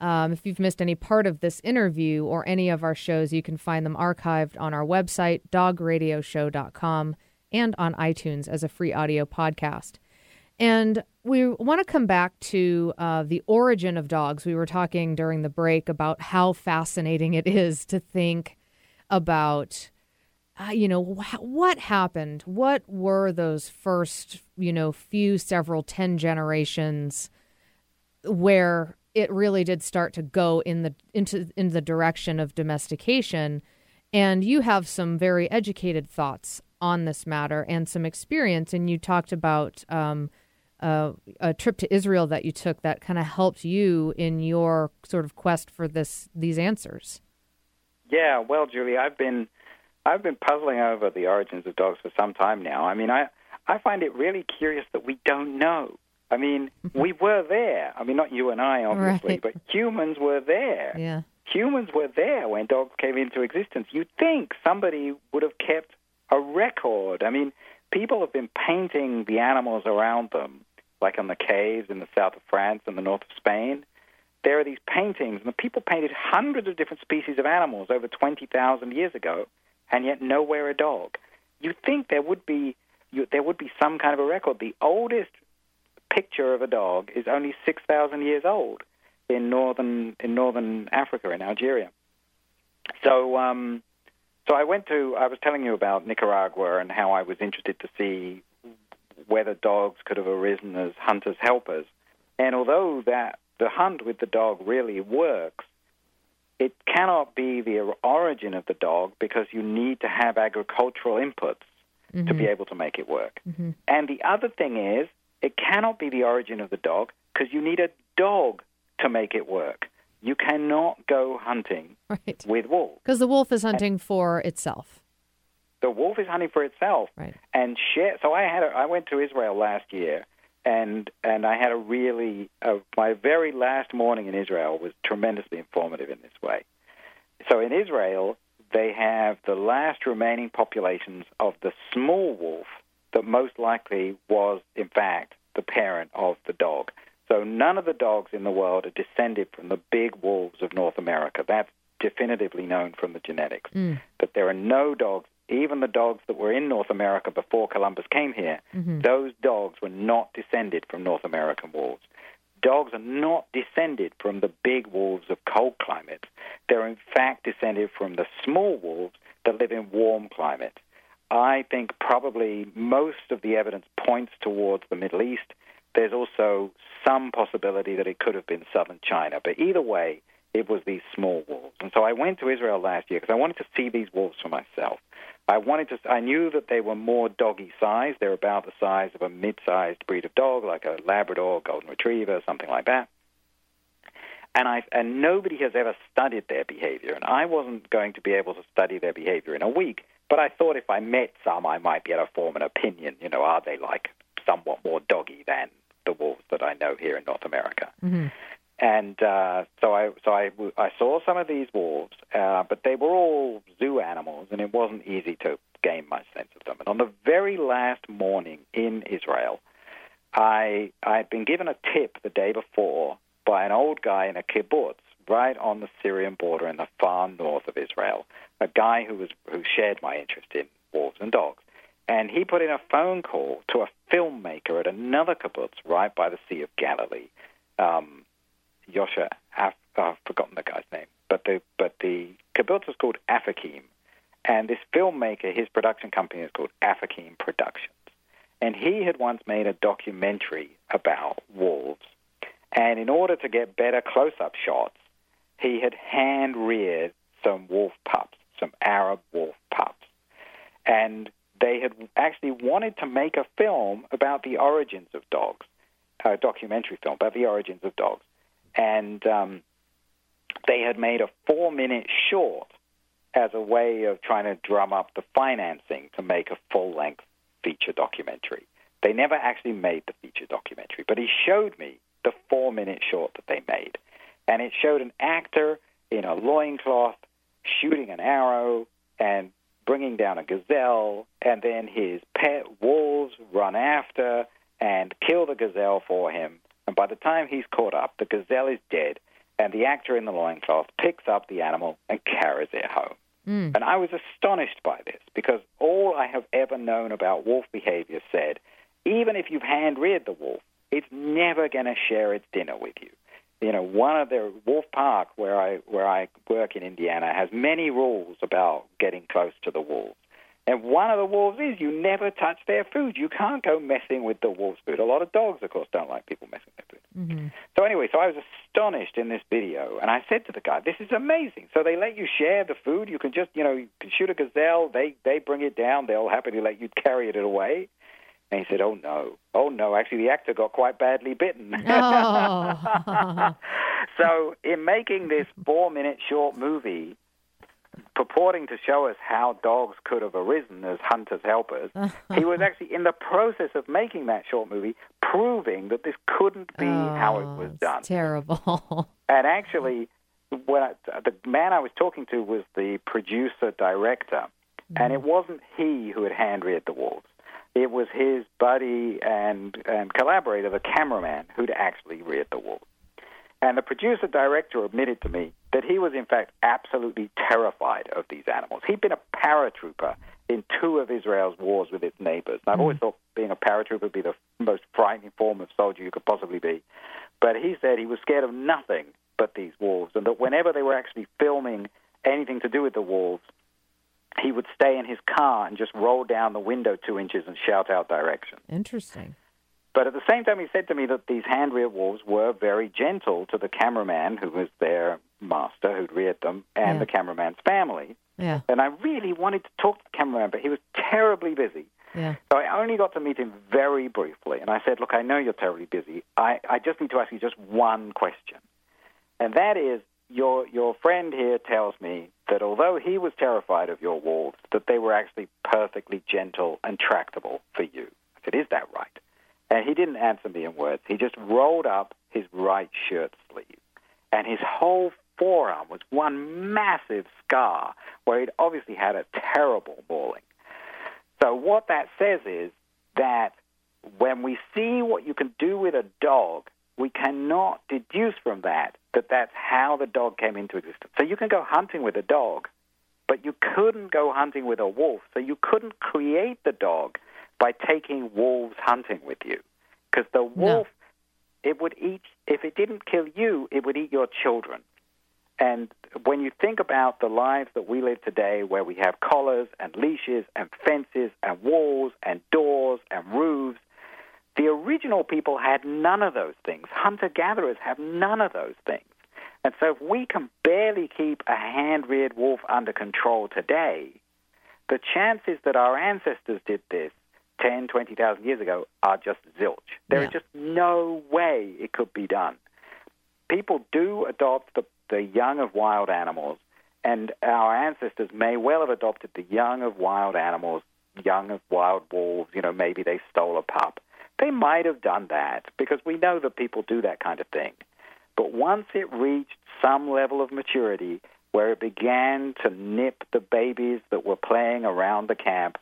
Um, if you've missed any part of this interview or any of our shows, you can find them archived on our website, dogradioshow.com, and on iTunes as a free audio podcast. And we want to come back to uh, the origin of dogs. We were talking during the break about how fascinating it is to think about, uh, you know, wh- what happened? What were those first, you know, few, several, 10 generations where it really did start to go in the into in the direction of domestication and you have some very educated thoughts on this matter and some experience and you talked about um, uh, a trip to Israel that you took that kind of helped you in your sort of quest for this these answers. Yeah, well, Julie, I've been I've been puzzling over the origins of dogs for some time now. I mean, I I find it really curious that we don't know. I mean, mm-hmm. we were there. I mean, not you and I, obviously, Right. but humans were there. Yeah. Humans were there when dogs came into existence. You'd think somebody would have kept a record. I mean, people have been painting the animals around them, like on the caves in the south of France and the north of Spain. There are these paintings, and the people painted hundreds of different species of animals over 20,000 years ago, and yet nowhere a dog. You'd think there would be you, there would be some kind of a record. The oldest picture of a dog is only 6,000 years old in northern in northern Africa in Algeria. So um, so I went to I was telling you about Nicaragua and how I was interested to see whether dogs could have arisen as hunters helpers. And although that the hunt with the dog really works, it cannot be the origin of the dog because you need to have agricultural inputs to be mm-hmm. able to make it work. Mm-hmm. And the other thing is, it cannot be the origin of the dog because you need a dog to make it work. You cannot go hunting Right. with wolves. Because the wolf is hunting for itself. The wolf is hunting for itself, Right. and share. So I had a, I went to Israel last year, and and I had a really uh, my very last morning in Israel was tremendously informative in this way. So in Israel, they have the last remaining populations of the small wolf that most likely was in fact the parent of the dog. So none of the dogs in the world are descended from the big wolves of North America. That's definitively known from the genetics. But there are no dogs, even the dogs that were in North America before Columbus came here, mm-hmm. those dogs were not descended from North American wolves. Dogs are not descended from the big wolves of cold climates. They're in fact descended from the small wolves that live in warm climates. I think probably most of the evidence points towards the Middle East. There's also some possibility that it could have been southern China. But either way, it was these small wolves. And so I went to Israel last year because I wanted to see these wolves for myself. I wanted to. I knew that they were more doggy size. They're about the size of a mid-sized breed of dog, like a Labrador, Golden Retriever, something like that. And I and nobody has ever studied their behavior. And I wasn't going to be able to study their behavior in a week, But I thought if I met some, I might be able to form an opinion. You know, are they like somewhat more doggy than the wolves that I know here in North America? Mm-hmm. And uh, so I so I, I saw some of these wolves, uh, but they were all zoo animals, and it wasn't easy to gain much sense of them. And on the very last morning in Israel, I I had been given a tip the day before by an old guy in a kibbutz right on the Syrian border in the far north of Israel, a guy who was who shared my interest in wolves and dogs. And he put in a phone call to a filmmaker at another kibbutz right by the Sea of Galilee. Um, Yosha, Af- I've forgotten the guy's name, but the but the kibbutz is called Afikim, and this filmmaker, his production company is called Afikim Productions, and he had once made a documentary about wolves, and in order to get better close-up shots, he had hand-reared some wolf pups, some Arab wolf pups, and they had actually wanted to make a film about the origins of dogs, a documentary film about the origins of dogs and um, they had made a four minute short as a way of trying to drum up the financing to make a full length feature documentary. They never actually made the feature documentary, but he showed me the four minute short that they made. And it showed an actor in a loincloth shooting an arrow and bringing down a gazelle, and then his pet wolves run after and kill the gazelle for him. And by the time he's caught up, the gazelle is dead, and the actor in the loincloth picks up the animal and carries it home. Hmm. And I was astonished by this because all I have ever known about wolf behavior said, even if you've hand reared the wolf, it's never going to share its dinner with you. You know, one of the Wolf Park where I where I work in Indiana has many rules about getting close to the wolves. And one of the wolves is you never touch their food. You can't go messing with the wolf's food. A lot of dogs, of course, don't like people messing with their food. Mm-hmm. So anyway, so I was astonished in this video, and I said to the guy, "This is amazing." So they let you share the food. You can just, you know, you can shoot a gazelle. They they bring it down. They'll happily let you carry it away. And he said, "Oh no, oh no! Actually, the actor got quite badly bitten." Oh. so in making this four-minute short movie purporting to show us how dogs could have arisen as hunters helpers, he was actually in the process of making that short movie proving that this couldn't be how it was Oh, done. terrible. And actually, when I, the man I was talking to was the producer director, and mm. it wasn't he who had hand reared the wolves. It was his buddy and, and collaborator, the cameraman, who'd actually reared the wolves. And the producer director admitted to me that he was, in fact, absolutely terrified of these animals. He'd been a paratrooper in two of Israel's wars with its neighbors. And I've always mm-hmm. thought being a paratrooper would be the most frightening form of soldier you could possibly be. But he said he was scared of nothing but these wolves, and that whenever they were actually filming anything to do with the wolves, he would stay in his car and just roll down the window two inches and shout out directions. Interesting. But at the same time, he said to me that these hand reared wolves were very gentle to the cameraman, who was their master, who'd reared them, and Yeah. the cameraman's family. Yeah. And I really wanted to talk to the cameraman, but he was terribly busy. Yeah. So I only got to meet him very briefly. And I said, Look, I know you're terribly busy. I, I just need to ask you just one question. And that is your, your friend here tells me that although he was terrified of your wolves, that they were actually perfectly gentle and tractable for you. I said, Is that right? And he didn't answer me in words. He just rolled up his right shirt sleeve. And his whole forearm was one massive scar where he'd obviously had a terrible mauling. So what that says is that when we see what you can do with a dog, we cannot deduce from that that that's how the dog came into existence. So you can go hunting with a dog, but you couldn't go hunting with a wolf. So you couldn't create the dog by taking wolves hunting with you, because the wolf it would eat if it didn't kill you, it would eat your children. And when you think about the lives that we live today, where we have collars and leashes and fences and walls and doors and roofs, the original people had none of those things. Hunter gatherers have none of those things. And so if we can barely keep a hand reared wolf under control today, the chances that our ancestors did this 10, 20,000 years ago are just zilch. There is Yeah. just no way it could be done. People do adopt the, the young of wild animals, and our ancestors may well have adopted the young of wild animals, young of wild wolves. You know, maybe they stole a pup. They might have done that because we know that people do that kind of thing. But once it reached some level of maturity where it began to nip the babies that were playing around the camp,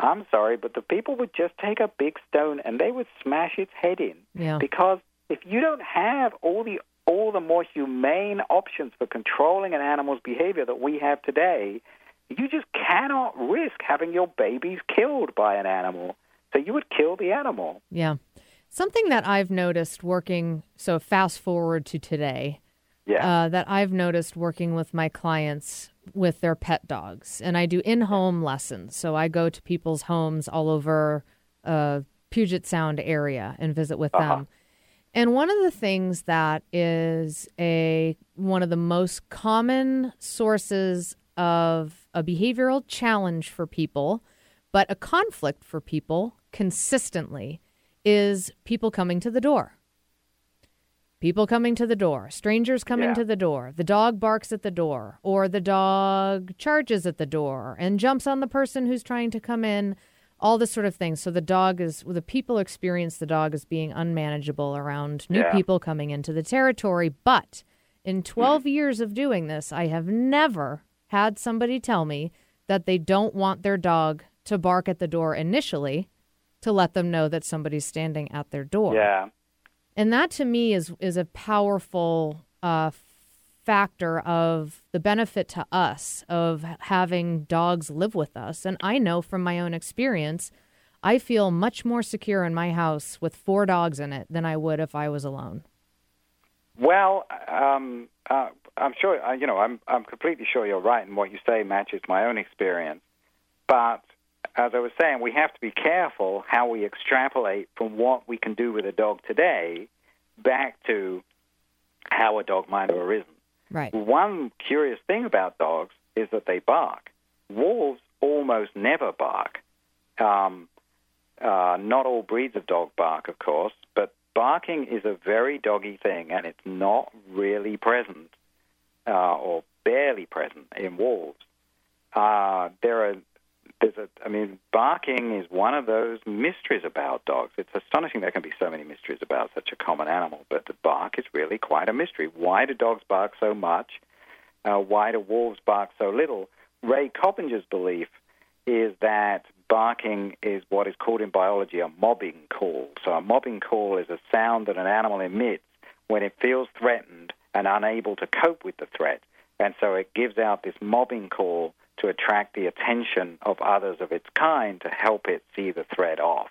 I'm sorry, but the people would just take a big stone and they would smash its head in. Yeah. Because if you don't have all the all the more humane options for controlling an animal's behavior that we have today, you just cannot risk having your babies killed by an animal. So you would kill the animal. Yeah. Something that I've noticed working, so fast forward to today, Yeah. uh, that I've noticed working with my clients with their pet dogs. And I do in home lessons. So I go to people's homes all over uh, Puget Sound area and visit with them. And one of the things that is a one of the most common sources of a behavioral challenge for people, but a conflict for people consistently is people coming to the door. People coming to the door, strangers coming Yeah. to the door. The dog barks at the door, or the dog charges at the door and jumps on the person who's trying to come in, all this sort of thing. So the dog is, the people experience the dog as being unmanageable around new Yeah. people coming into the territory. But in 12 mm-hmm. years of doing this, I have never had somebody tell me that they don't want their dog to bark at the door initially to let them know that somebody's standing at their door. yeah. And that to me is is a powerful uh, factor of the benefit to us of having dogs live with us. And I know from my own experience, I feel much more secure in my house with four dogs in it than I would if I was alone. Well, um, uh, I'm sure uh, you know. I'm I'm completely sure you're right, and what you say matches my own experience. But as I was saying, we have to be careful how we extrapolate from what we can do with a dog today back to how a dog might have arisen. Right. One curious thing about dogs is that they bark. Wolves almost never bark. Um, uh, not all breeds of dog bark, of course, but barking is a very doggy thing, and it's not really present uh, or barely present in wolves. Uh, there are, there's a, I mean, barking is one of those mysteries about dogs. It's astonishing there can be so many mysteries about such a common animal, but the bark is really quite a mystery. Why do dogs bark so much? Uh, why do wolves bark so little? Ray Coppinger's belief is that barking is what is called in biology a mobbing call. So a mobbing call is a sound that an animal emits when it feels threatened and unable to cope with the threat. And so it gives out this mobbing call to attract the attention of others of its kind to help it see the threat off.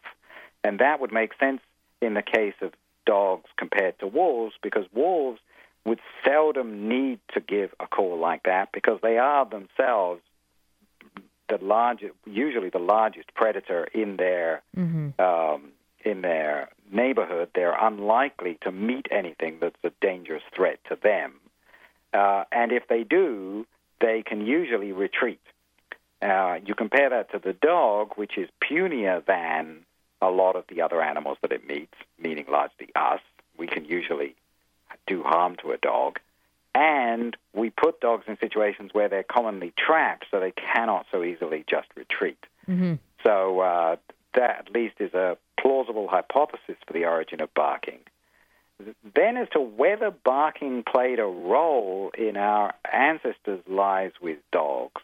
And that would make sense in the case of dogs compared to wolves because wolves would seldom need to give a call like that because they are themselves the largest, usually the largest predator in their um, in their neighborhood. They're unlikely to meet anything that's a dangerous threat to them, uh, and if they do, they can usually retreat. Uh, you compare that to the dog, which is punier than a lot of the other animals that it meets, meaning largely us. We can usually do harm to a dog. And we put dogs in situations where they're commonly trapped, so they cannot so easily just retreat. So uh, that at least is a plausible hypothesis for the origin of barking. Then, as to whether barking played a role in our ancestors' lives with dogs,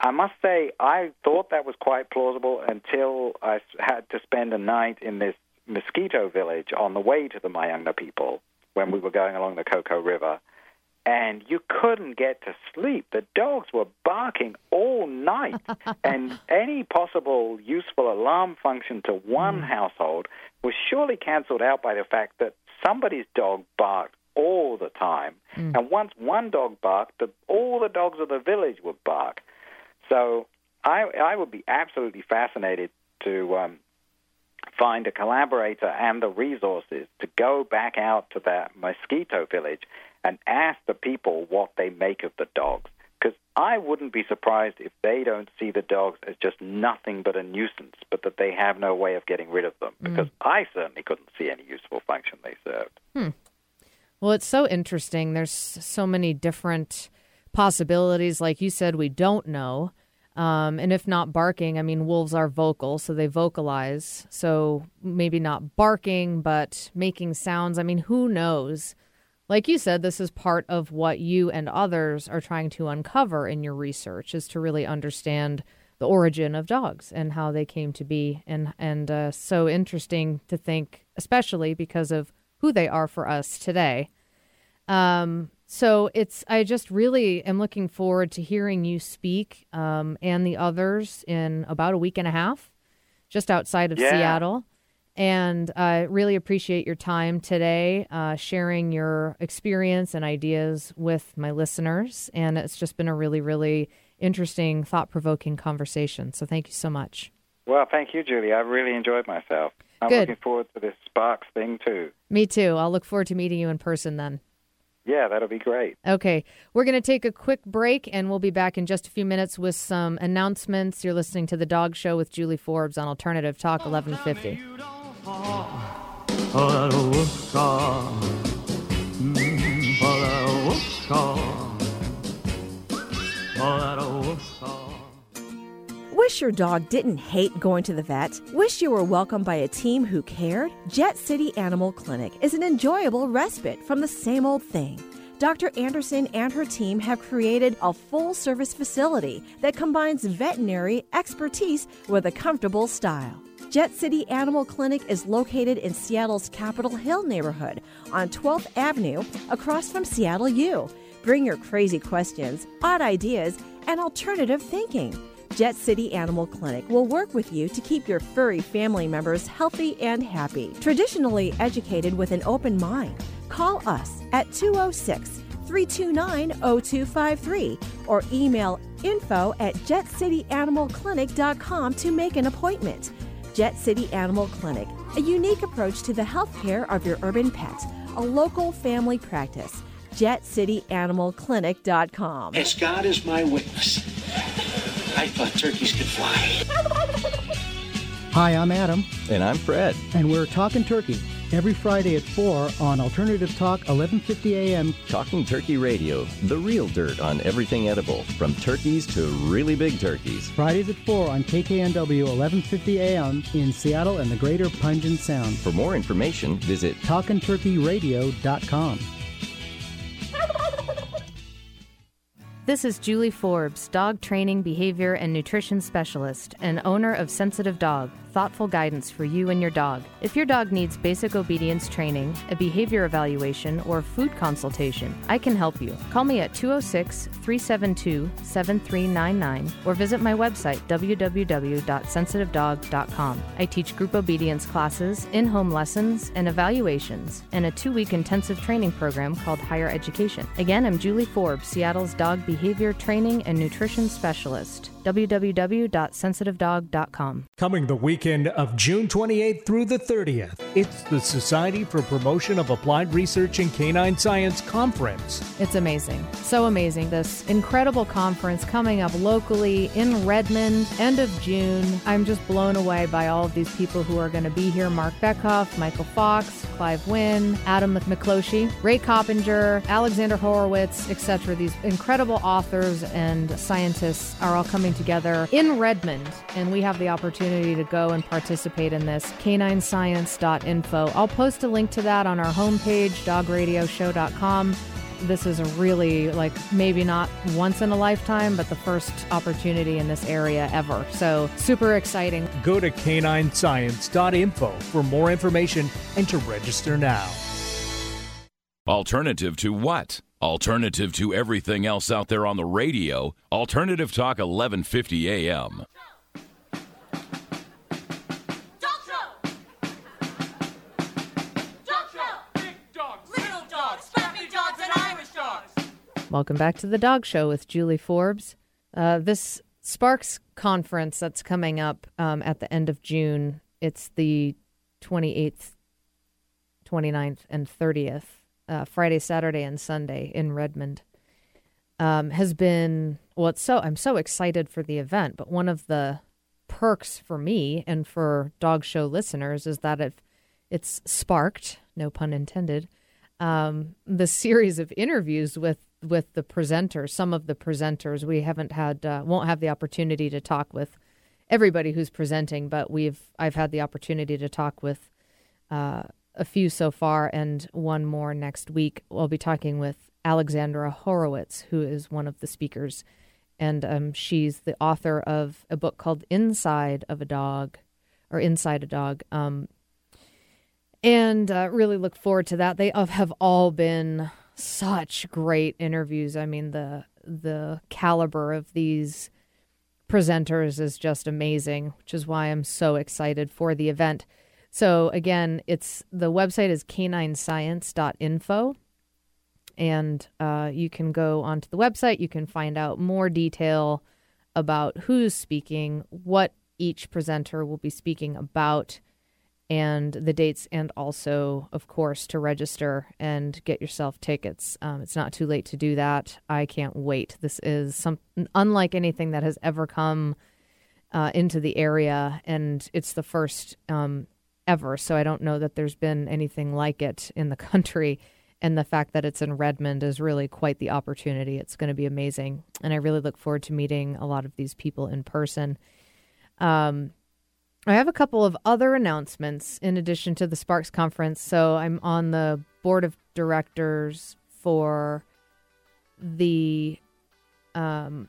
I must say I thought that was quite plausible until I had to spend a night in this Miskito village on the way to the Mayangna people when we were going along the Coco River. And you couldn't get to sleep. The dogs were barking all night. and any possible useful alarm function to one household was surely canceled out by the fact that somebody's dog barked all the time. And once one dog barked, the, all the dogs of the village would bark. So I, I would be absolutely fascinated to um, find a collaborator and the resources to go back out to that Miskito village and ask the people what they make of the dogs. Because I wouldn't be surprised if they don't see the dogs as just nothing but a nuisance, but that they have no way of getting rid of them. Because I certainly couldn't see any useful function they served. Well, it's so interesting. There's so many different possibilities. Like you said, we don't know. Um, and if not barking, I mean, wolves are vocal, so they vocalize. So maybe not barking, but making sounds. I mean, who knows? Like you said, this is part of what you and others are trying to uncover in your research is to really understand the origin of dogs and how they came to be. And, and uh, so interesting to think, especially because of who they are for us today. Um, so it's I just really am looking forward to hearing you speak um, and the others in about a week and a half, just outside of Yeah. Seattle. And I really appreciate your time today, uh, sharing your experience and ideas with my listeners. And it's just been a really, really interesting, thought provoking conversation. So thank you so much. Well, thank you, Julie. I really enjoyed myself. I'm Good. looking forward to this SPARCS thing too. Me too. I'll look forward to meeting you in person then. Yeah, that'll be great. Okay, we're going to take a quick break and we'll be back in just a few minutes with some announcements. You're listening to The Dog Show with Julie Forbes on Alternative Talk 1150. Wish your dog didn't hate going to the vet? Wish you were welcomed by a team who cared? Jet City Animal Clinic is an enjoyable respite from the same old thing. Dr. Anderson and her team have created a full service facility that combines veterinary expertise with a comfortable style. Jet City Animal Clinic is located in Seattle's Capitol Hill neighborhood on 12th Avenue across from Seattle U. Bring your crazy questions, odd ideas, and alternative thinking. Jet City Animal Clinic will work with you to keep your furry family members healthy and happy. Traditionally educated with an open mind, call us at 206 329 0253 or email info at jetcityanimalclinic.com to make an appointment. Jet City Animal Clinic, a unique approach to the health care of your urban pet, a local family practice. JetCityAnimalClinic.com. As God is my witness, I thought turkeys could fly. Hi, I'm Adam, And I'm Fred. and we're Talking Turkey every Friday at 4 on Alternative Talk, 1150 a.m. Talking Turkey Radio, the real dirt on everything edible, from turkeys to really big turkeys. Fridays at 4 on KKNW, 1150 a.m. in Seattle and the greater Puget Sound. For more information, visit TalkinTurkeyRadio.com. This is Julie Forbes, dog training, behavior, and nutrition specialist, and owner of Sensitive Dog, thoughtful guidance for you and your dog. If your dog needs basic obedience training, a behavior evaluation, or food consultation, I can help you. Call me at 206 372 7399 or visit my website, www.sensitivedog.com. I teach group obedience classes, in home lessons, and evaluations, and a two week intensive training program called Higher Education. Again, I'm Julie Forbes, Seattle's dog behavior training and nutrition specialist. www.sensitivedog.com. Coming the weekend of June 28th through the 30th, it's the Society for Promotion of Applied Research in Canine Science Conference. It's amazing. So amazing. This incredible conference coming up locally in Redmond, end of June. I'm just blown away by all of these people who are going to be here Marc Bekoff, Michael Fox, Clive Wynne, Adam Miklósi, Ray Coppinger, Alexandra Horowitz, etc. These incredible authors and scientists are all coming together in Redmond, and we have the opportunity to go and participate in this. Caninescience.info. I'll post a link to that on our homepage, dogradioshow.com this is a really like maybe not once in a lifetime but the first opportunity in this area ever so super exciting Go to caninescience.info for more information and to register now. Alternative to what? Alternative to everything else out there on the radio. Alternative Talk 1150 AM. welcome back to the dog show with julie forbes uh, this SPARCS conference that's coming up um, at the end of june it's the 28th 29th and 30th uh, friday saturday and sunday in redmond um, has been well it's so i'm so excited for the event but one of the perks for me and for dog show listeners is that if it's sparked no pun intended um, the series of interviews with with the presenters, some of the presenters. We haven't had uh, won't have the opportunity to talk with everybody who's presenting, but we've I've had the opportunity to talk with uh, a few so far, and one more next week. We'll be talking with Alexandra Horowitz, who is one of the speakers, and um, she's the author of a book called Inside of a Dog, or Inside a Dog. Um, and uh, really look forward to that. They have all been such great interviews. I mean, the the caliber of these presenters is just amazing, which is why I'm so excited for the event. So again, it's the website is caninescience.info and uh, you can go onto the website. You can find out more detail about who's speaking, what each presenter will be speaking about, and the dates, and also, of course, to register and get yourself tickets. Um, it's not too late to do that. I can't wait. This is some unlike anything that has ever come uh, into the area, and it's the first um, ever. So I don't know that there's been anything like it in the country and the fact that it's in Redmond is really quite the opportunity. It's going to be amazing, and I really look forward to meeting a lot of these people in person. Um, I have a couple of other announcements in addition to the SPARCS conference. So I'm on the board of directors for the um,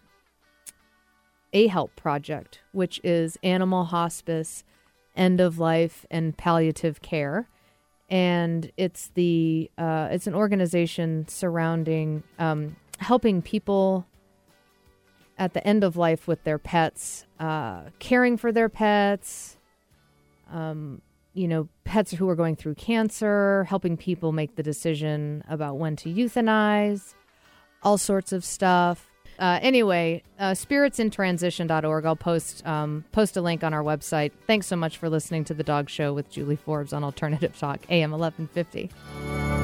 A Help project, which is animal hospice, end of life, and palliative care and it's the uh, it's an organization surrounding um, helping people at the end of life with their pets, uh, caring for their pets, um, you know, pets who are going through cancer, helping people make the decision about when to euthanize, all sorts of stuff. Uh, anyway, uh, spiritsinTransition.org. I'll post um, post a link on our website. Thanks so much for listening to the Dog Show with Julie Forbes on Alternative Talk, AM 1150.